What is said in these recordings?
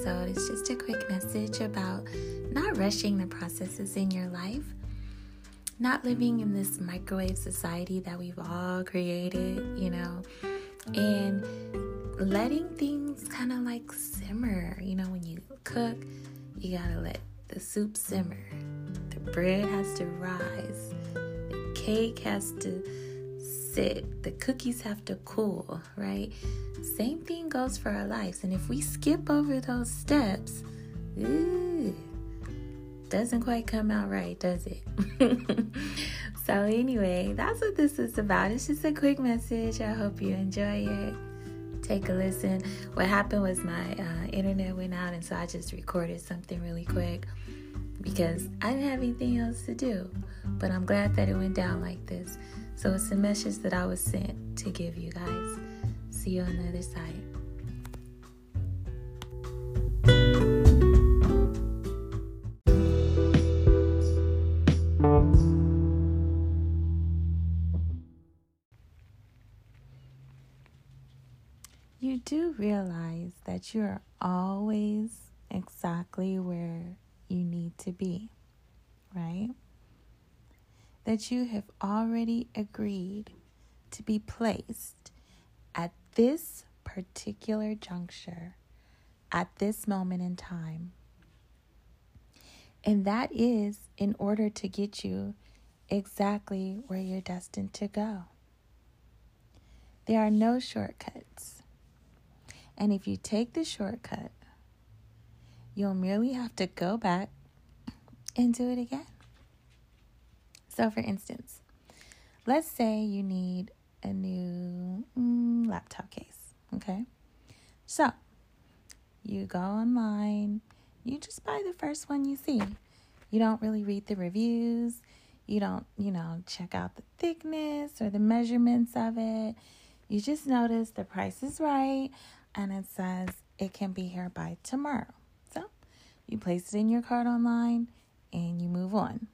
episode is just a quick message about not rushing the processes in your life, not living in this microwave society that we've all created, you know, and letting things kind of like simmer. You know, when you cook, you gotta let the soup simmer, the bread has to rise, the cake has to sit, the cookies have to cool, right? Same thing goes for our lives. And if we skip over those steps, ooh, doesn't quite come out right, does it? so, anyway, that's what this is about. It's just a quick message. I hope you enjoy it. Take a listen. What happened was my uh, internet went out, and so I just recorded something really quick because I didn't have anything else to do. But I'm glad that it went down like this. So it's a message that I was sent to give you guys. See you on the other side. You do realize that you are always exactly where you need to be, right? That you have already agreed to be placed at this particular juncture, at this moment in time. And that is in order to get you exactly where you're destined to go. There are no shortcuts. And if you take the shortcut, you'll merely have to go back and do it again. So, for instance, let's say you need a new mm, laptop case, okay? So, you go online, you just buy the first one you see. You don't really read the reviews, you don't, you know, check out the thickness or the measurements of it. You just notice the price is right and it says it can be here by tomorrow. So, you place it in your cart online and you move on.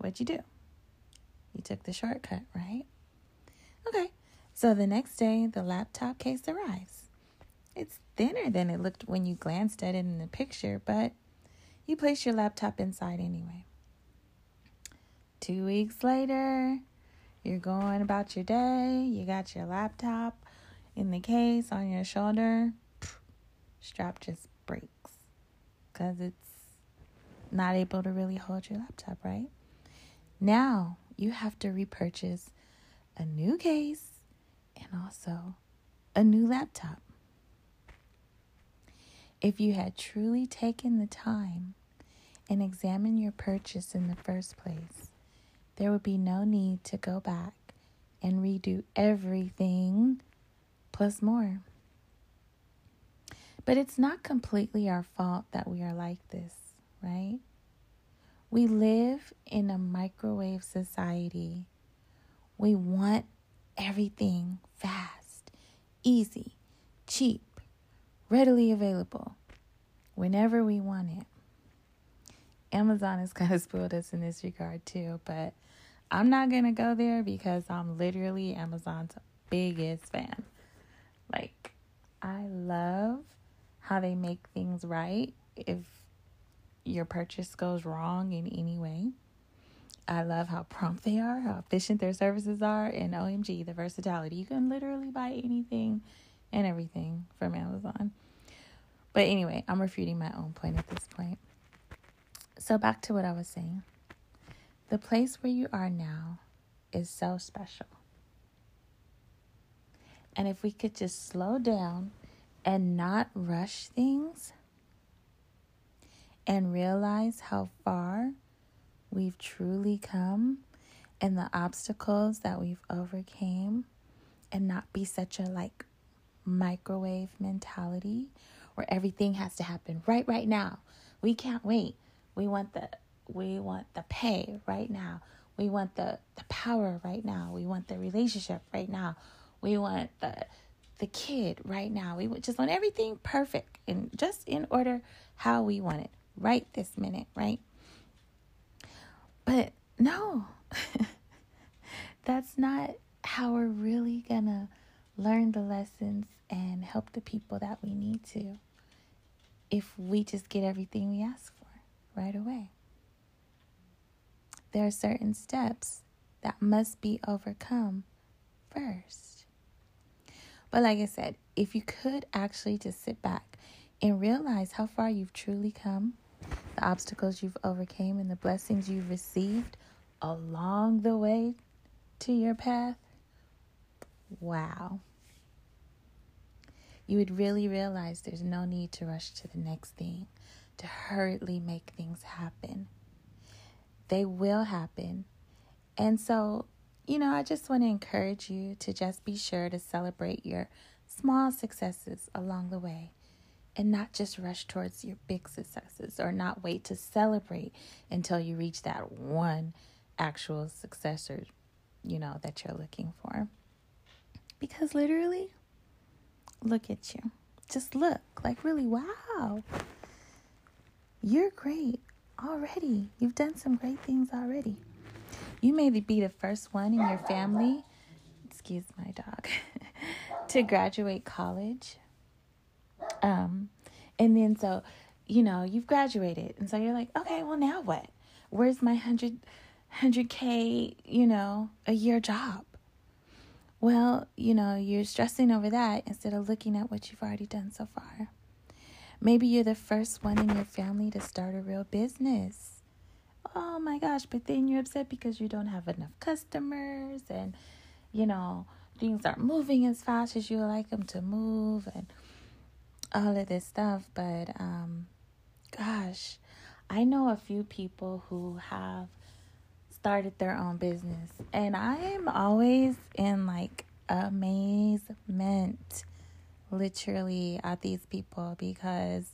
What'd you do? You took the shortcut, right? Okay, so the next day, the laptop case arrives. It's thinner than it looked when you glanced at it in the picture, but you place your laptop inside anyway. Two weeks later, you're going about your day, you got your laptop in the case on your shoulder, strap just breaks because it's not able to really hold your laptop, right? Now you have to repurchase a new case and also a new laptop. If you had truly taken the time and examined your purchase in the first place, there would be no need to go back and redo everything plus more. But it's not completely our fault that we are like this, right? We live in a microwave society. We want everything fast, easy, cheap, readily available, whenever we want it. Amazon has kind of spoiled us in this regard too, but I'm not going to go there because I'm literally Amazon's biggest fan. Like, I love how they make things right. If your purchase goes wrong in any way. I love how prompt they are, how efficient their services are, and OMG, the versatility. You can literally buy anything and everything from Amazon. But anyway, I'm refuting my own point at this point. So, back to what I was saying. The place where you are now is so special. And if we could just slow down and not rush things, and realize how far we've truly come and the obstacles that we've overcame and not be such a like microwave mentality where everything has to happen right right now. We can't wait. We want the we want the pay right now. We want the the power right now. We want the relationship right now. We want the the kid right now. We just want everything perfect and just in order how we want it right this minute, right? But no, that's not how we're really gonna learn the lessons and help the people that we need to. if we just get everything we ask for right away. There are certain steps that must be overcome first. But like I said, if you could actually just sit back and realize how far you've truly come, the obstacles you've overcame and the blessings you've received along the way to your path, wow. You would really realize there's no need to rush to the next thing, to hurriedly make things happen. They will happen. And so, you know, I just want to encourage you to just be sure to celebrate your small successes along the way and not just rush towards your big successes or not wait to celebrate until you reach that one actual success or you know that you're looking for. Because literally look at you. Just look like really wow. You're great already. You've done some great things already. You may be the first one in your family excuse my dog to graduate college um, and then so, you know, you've graduated. And so you're like, okay, well, now what? Where's my 100, 100K, you know, a year job? Well, you know, you're stressing over that instead of looking at what you've already done so far. Maybe you're the first one in your family to start a real business. Oh my gosh, but then you're upset because you don't have enough customers and, you know, things aren't moving as fast as you like them to move. And all of this stuff, but um, gosh, I know a few people who have started their own business, and I am always in like amazement, literally, at these people because.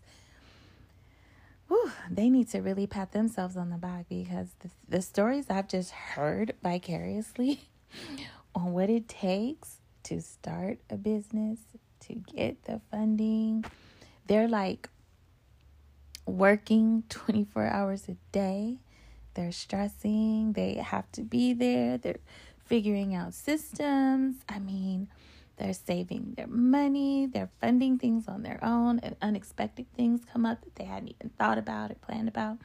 Whew, they need to really pat themselves on the back because the, the stories I've just heard vicariously on what it takes to start a business, to get the funding. They're like working 24 hours a day. They're stressing. They have to be there. They're figuring out systems. I mean, they're saving their money. They're funding things on their own, and unexpected things come up that they hadn't even thought about or planned about.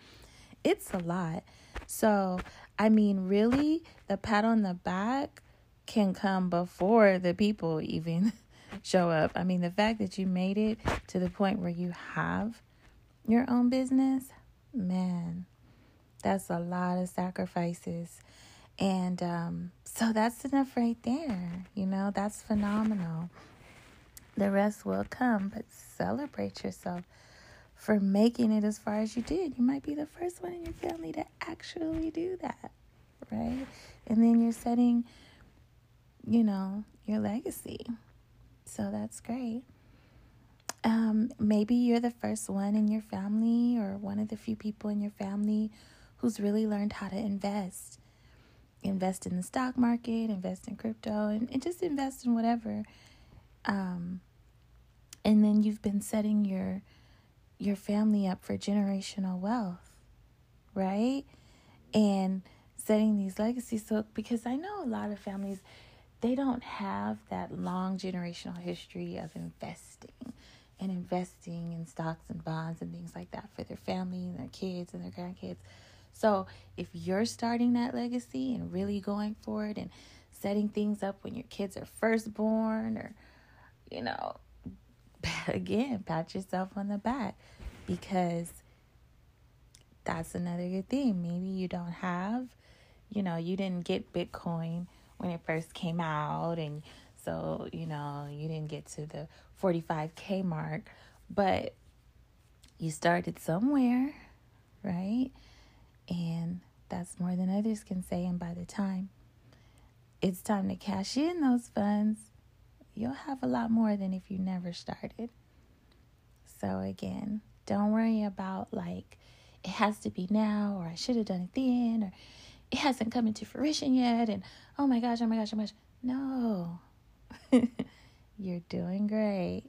It's a lot. So, I mean, really, the pat on the back can come before the people even show up. I mean, the fact that you made it to the point where you have your own business, man, that's a lot of sacrifices. And um, so that's enough right there. You know, that's phenomenal. The rest will come, but celebrate yourself for making it as far as you did. You might be the first one in your family to actually do that, right? And then you're setting, you know, your legacy. So that's great. Um, maybe you're the first one in your family or one of the few people in your family who's really learned how to invest. Invest in the stock market, invest in crypto, and, and just invest in whatever. Um, and then you've been setting your your family up for generational wealth, right? And setting these legacies. So because I know a lot of families they don't have that long generational history of investing and investing in stocks and bonds and things like that for their family and their kids and their grandkids. So, if you're starting that legacy and really going for it and setting things up when your kids are first born or you know, again, pat yourself on the back because that's another good thing. Maybe you don't have, you know, you didn't get Bitcoin when it first came out and so you know you didn't get to the 45k mark but you started somewhere right? And that's more than others can say and by the time it's time to cash in those funds you'll have a lot more than if you never started. So again don't worry about like it has to be now or i should have done it then or it hasn't come into fruition yet and oh my gosh, oh my gosh, oh my gosh. No. You're doing great.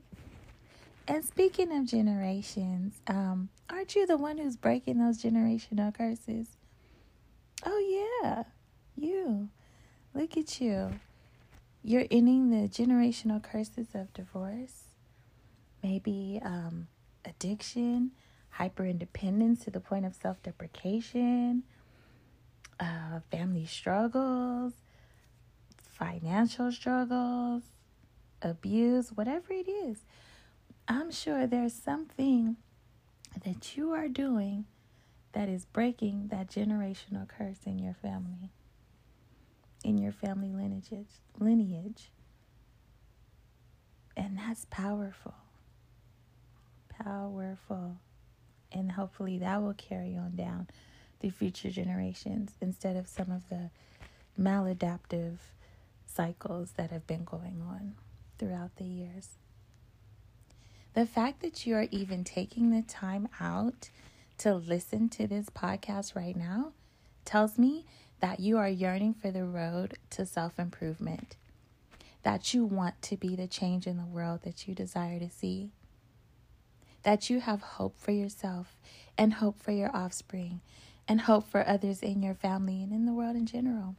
And speaking of generations, um, aren't you the one who's breaking those generational curses? Oh, yeah, you. Look at you. You're ending the generational curses of divorce. Maybe um, addiction, hyper independence to the point of self deprecation, uh, family struggles, financial struggles, abuse, whatever it is. I'm sure there's something that you are doing that is breaking that generational curse in your family, in your family lineage, lineage. And that's powerful. Powerful. And hopefully that will carry on down the future generations instead of some of the maladaptive cycles that have been going on throughout the years. The fact that you are even taking the time out to listen to this podcast right now tells me that you are yearning for the road to self improvement, that you want to be the change in the world that you desire to see, that you have hope for yourself and hope for your offspring and hope for others in your family and in the world in general.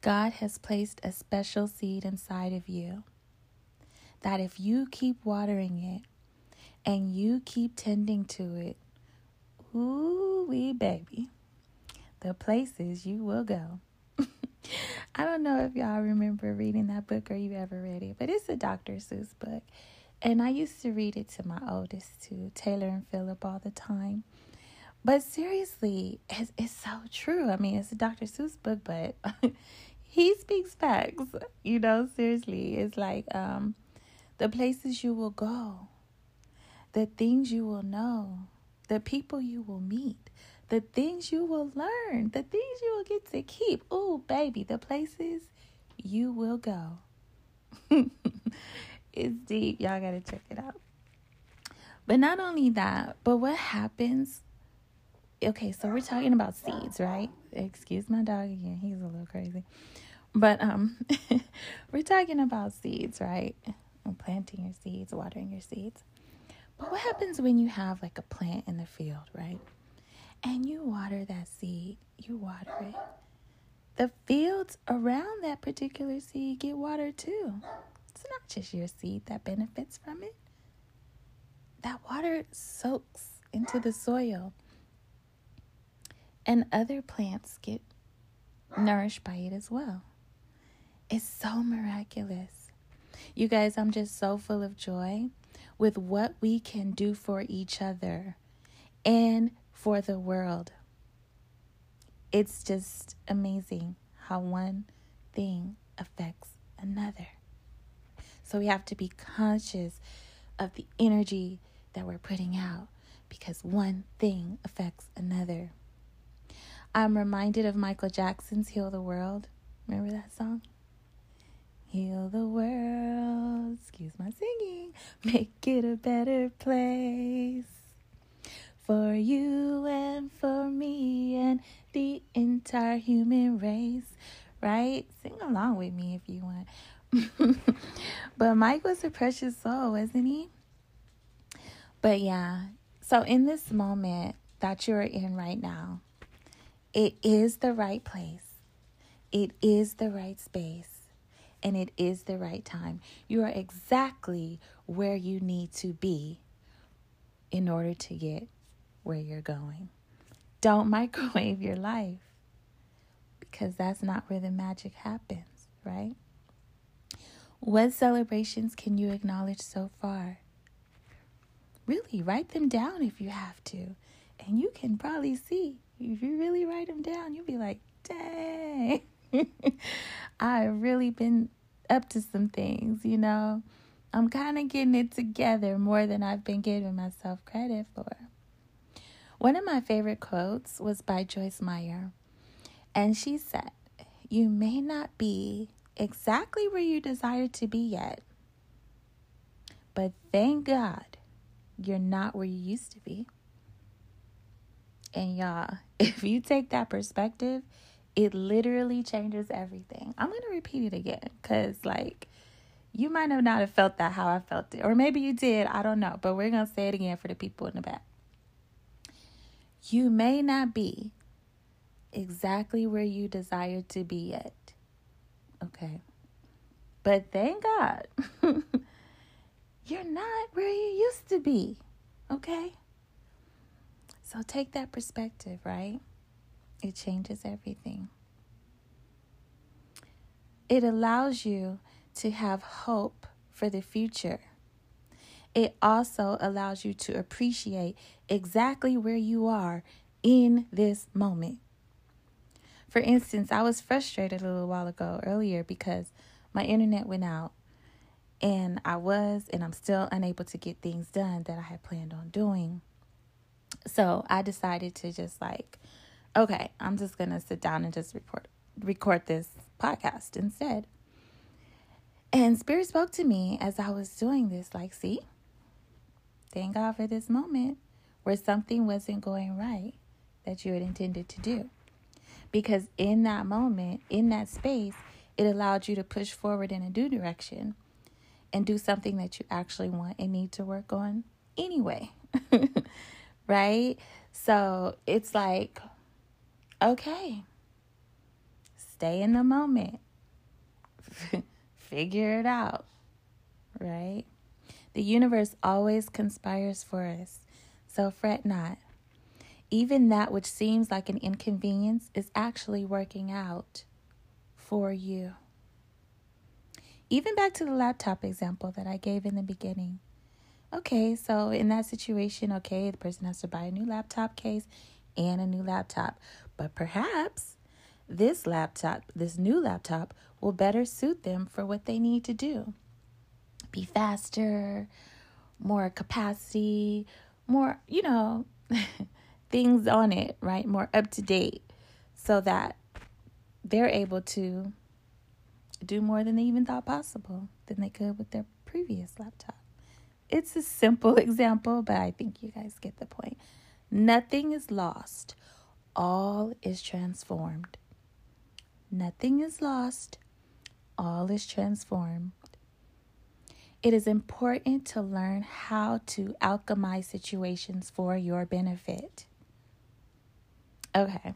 God has placed a special seed inside of you that if you keep watering it and you keep tending to it, ooh wee baby, the places you will go. I don't know if y'all remember reading that book or you ever read it, but it's a Dr. Seuss book. And I used to read it to my oldest too, Taylor and Philip, all the time. But seriously, it's, it's so true. I mean, it's a Dr. Seuss book, but he speaks facts. You know, seriously, it's like um, the places you will go, the things you will know, the people you will meet, the things you will learn, the things you will get to keep. Oh, baby, the places you will go. it's deep. Y'all got to check it out. But not only that, but what happens okay, so we're talking about seeds, right? Excuse my dog again. He's a little crazy. But um we're talking about seeds, right? And planting your seeds, watering your seeds. But what happens when you have like a plant in the field, right? And you water that seed, you water it. The fields around that particular seed get watered too. It's not just your seed that benefits from it. That water soaks into the soil and other plants get nourished by it as well. It's so miraculous. You guys, I'm just so full of joy with what we can do for each other and for the world. It's just amazing how one thing affects another. So we have to be conscious of the energy that we're putting out because one thing affects another. I'm reminded of Michael Jackson's Heal the World. Remember that song? Heal the world, excuse my singing, make it a better place for you and for me and the entire human race, right? Sing along with me if you want. but Mike was a precious soul, wasn't he? But yeah, so in this moment that you're in right now, it is the right place, it is the right space, and it is the right time. You are exactly where you need to be in order to get where you're going. Don't microwave your life because that's not where the magic happens, right? What celebrations can you acknowledge so far? Really, write them down if you have to, and you can probably see if you really write them down, you'll be like, dang, I've really been up to some things, you know. I'm kind of getting it together more than I've been giving myself credit for. One of my favorite quotes was by Joyce Meyer, and she said, You may not be exactly where you desire to be yet, but thank God you're not where you used to be. And y'all, if you take that perspective, it literally changes everything. I'm going to repeat it again because, like, you might have not have felt that how I felt it. Or maybe you did. I don't know. But we're going to say it again for the people in the back. You may not be exactly where you desire to be yet. Okay. But thank God you're not where you used to be. Okay? So take that perspective, right? It changes everything. It allows you to have hope for the future. It also allows you to appreciate exactly where you are in this moment. For instance, I was frustrated a little while ago earlier because my internet went out and I was and I'm still unable to get things done that I had planned on doing. So I decided to just like, okay, I'm just gonna sit down and just report record this podcast instead. And Spirit spoke to me as I was doing this, like, see, thank God for this moment where something wasn't going right that you had intended to do. Because in that moment, in that space, it allowed you to push forward in a new direction and do something that you actually want and need to work on anyway. right? So it's like, okay, stay in the moment, figure it out, right? The universe always conspires for us, so fret not. Even that which seems like an inconvenience is actually working out for you. Even back to the laptop example that I gave in the beginning. Okay, so in that situation, okay, the person has to buy a new laptop case and a new laptop. But perhaps this laptop, this new laptop, will better suit them for what they need to do. Be faster, more capacity, more, you know, things on it, right? More up to date so that they're able to do more than they even thought possible than they could with their previous laptop. It's a simple example, but I think you guys get the point. Nothing is lost, all is transformed. Nothing is lost, all is transformed. It is important to learn how to alchemize situations for your benefit. Okay.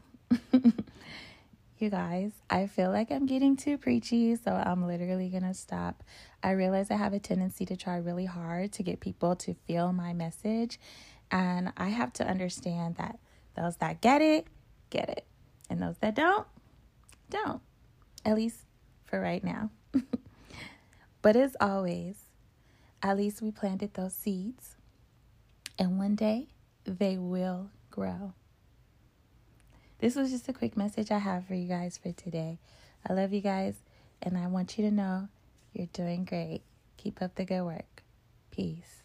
You guys, I feel like I'm getting too preachy, so I'm literally going to stop. I realize I have a tendency to try really hard to get people to feel my message, and I have to understand that those that get it, get it, and those that don't, don't. At least for right now. but as always, at least we planted those seeds, and one day they will grow. This was just a quick message I have for you guys for today. I love you guys, and I want you to know you're doing great. Keep up the good work. Peace.